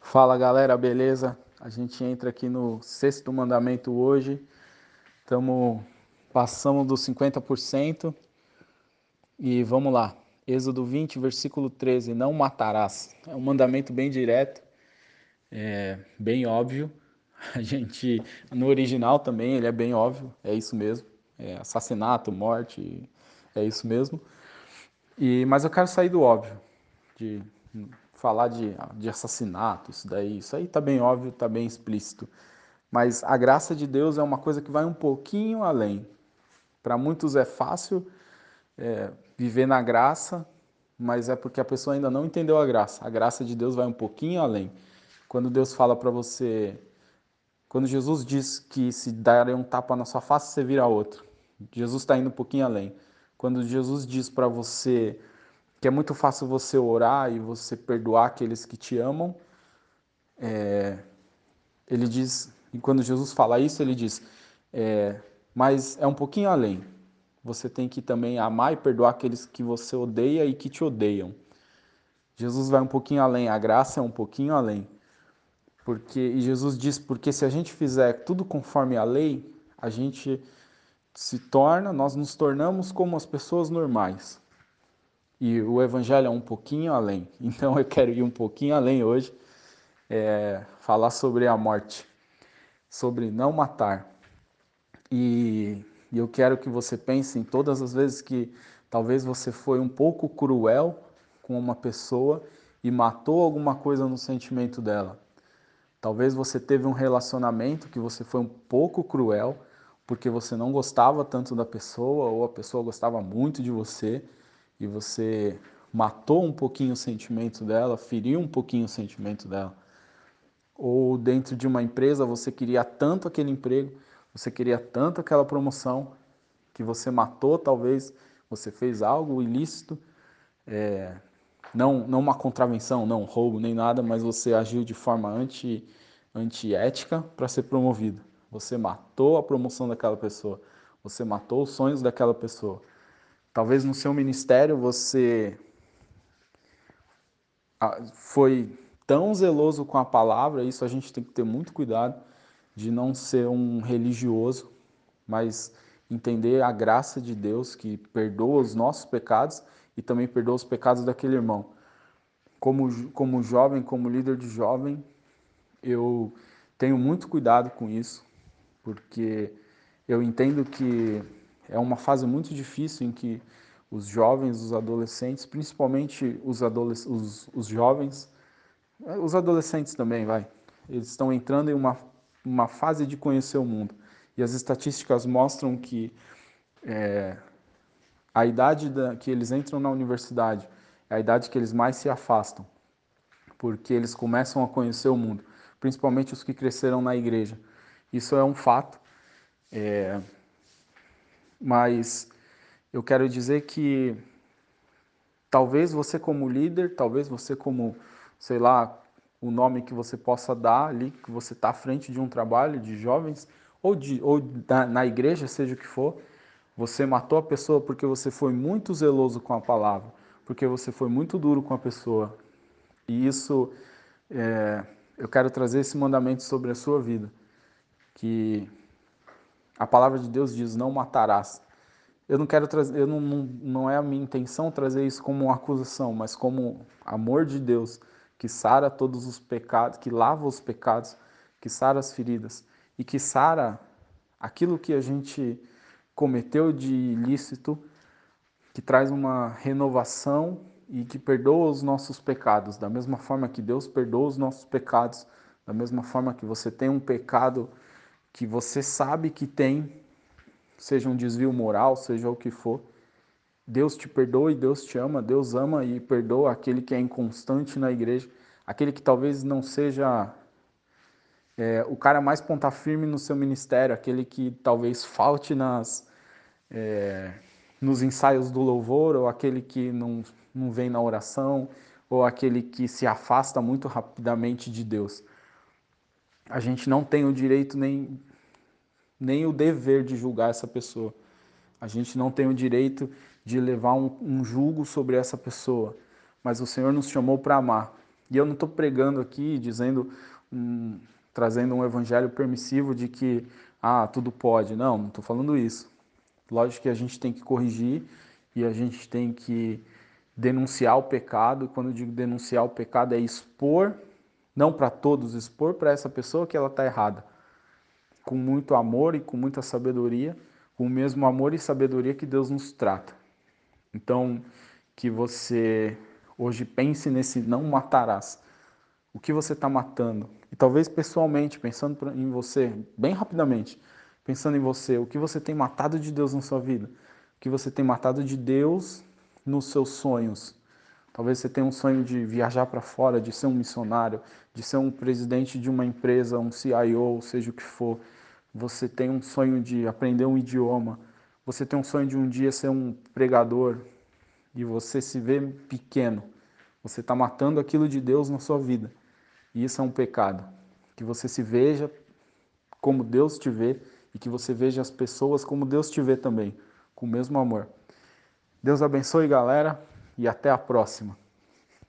Fala galera, beleza? A gente entra aqui no sexto mandamento hoje. Estamos passamos dos 50% e vamos lá. Êxodo 20, versículo 13: Não matarás. É um mandamento bem direto, é bem óbvio. A gente no original também ele é bem óbvio, é isso mesmo. É assassinato, morte, é isso mesmo. E mas eu quero sair do óbvio, de falar de, de assassinato, isso daí, isso aí tá bem óbvio, tá bem explícito. Mas a graça de Deus é uma coisa que vai um pouquinho além. Para muitos é fácil é, viver na graça, mas é porque a pessoa ainda não entendeu a graça. A graça de Deus vai um pouquinho além. Quando Deus fala para você, quando Jesus diz que se darem um tapa na sua face, você vira outro. Jesus está indo um pouquinho além. Quando Jesus diz para você que é muito fácil você orar e você perdoar aqueles que te amam. É, ele diz, e quando Jesus fala isso, ele diz, é, mas é um pouquinho além. Você tem que também amar e perdoar aqueles que você odeia e que te odeiam. Jesus vai um pouquinho além, a graça é um pouquinho além. Porque, e Jesus diz, porque se a gente fizer tudo conforme a lei, a gente se torna, nós nos tornamos como as pessoas normais. E o evangelho é um pouquinho além. Então eu quero ir um pouquinho além hoje, é, falar sobre a morte, sobre não matar. E, e eu quero que você pense em todas as vezes que talvez você foi um pouco cruel com uma pessoa e matou alguma coisa no sentimento dela. Talvez você teve um relacionamento que você foi um pouco cruel porque você não gostava tanto da pessoa ou a pessoa gostava muito de você e você matou um pouquinho o sentimento dela, feriu um pouquinho o sentimento dela. Ou dentro de uma empresa você queria tanto aquele emprego, você queria tanto aquela promoção, que você matou, talvez você fez algo ilícito, é, não, não uma contravenção, não roubo nem nada, mas você agiu de forma anti, antiética para ser promovido. Você matou a promoção daquela pessoa, você matou os sonhos daquela pessoa. Talvez no seu ministério você ah, foi tão zeloso com a palavra, isso a gente tem que ter muito cuidado de não ser um religioso, mas entender a graça de Deus que perdoa os nossos pecados e também perdoa os pecados daquele irmão. Como, como jovem, como líder de jovem, eu tenho muito cuidado com isso, porque eu entendo que é uma fase muito difícil em que os jovens, os adolescentes, principalmente os, adolesc os, os jovens, os adolescentes também, vai, eles estão entrando em uma, uma fase de conhecer o mundo. E as estatísticas mostram que é, a idade da, que eles entram na universidade é a idade que eles mais se afastam, porque eles começam a conhecer o mundo, principalmente os que cresceram na igreja. Isso é um fato. É, mas eu quero dizer que talvez você como líder, talvez você como, sei lá, o nome que você possa dar ali, que você está à frente de um trabalho de jovens, ou, de, ou da, na igreja, seja o que for, você matou a pessoa porque você foi muito zeloso com a palavra, porque você foi muito duro com a pessoa. E isso, é, eu quero trazer esse mandamento sobre a sua vida, que a palavra de Deus diz: não matarás. Eu não quero trazer, eu não, não, não é a minha intenção trazer isso como uma acusação, mas como amor de Deus que sara todos os pecados, que lava os pecados, que sara as feridas e que sara aquilo que a gente cometeu de ilícito, que traz uma renovação e que perdoa os nossos pecados, da mesma forma que Deus perdoa os nossos pecados, da mesma forma que você tem um pecado que você sabe que tem, seja um desvio moral, seja o que for, Deus te perdoa e Deus te ama, Deus ama e perdoa aquele que é inconstante na igreja, aquele que talvez não seja é, o cara mais ponta firme no seu ministério, aquele que talvez falte nas, é, nos ensaios do louvor, ou aquele que não, não vem na oração, ou aquele que se afasta muito rapidamente de Deus. A gente não tem o direito nem nem o dever de julgar essa pessoa. A gente não tem o direito de levar um, um julgo sobre essa pessoa, mas o Senhor nos chamou para amar. E eu não estou pregando aqui dizendo, um, trazendo um evangelho permissivo de que ah tudo pode. Não, não estou falando isso. Lógico que a gente tem que corrigir e a gente tem que denunciar o pecado. Quando eu digo denunciar o pecado é expor, não para todos, expor para essa pessoa que ela está errada, com muito amor e com muita sabedoria, com o mesmo amor e sabedoria que Deus nos trata. Então, que você hoje pense nesse não matarás. O que você está matando? E talvez pessoalmente, pensando em você, bem rapidamente, pensando em você, o que você tem matado de Deus na sua vida? O que você tem matado de Deus nos seus sonhos? Talvez você tenha um sonho de viajar para fora, de ser um missionário, de ser um presidente de uma empresa, um CIO, seja o que for. Você tem um sonho de aprender um idioma. Você tem um sonho de um dia ser um pregador e você se vê pequeno. Você está matando aquilo de Deus na sua vida. E isso é um pecado. Que você se veja como Deus te vê e que você veja as pessoas como Deus te vê também, com o mesmo amor. Deus abençoe, galera, e até a próxima.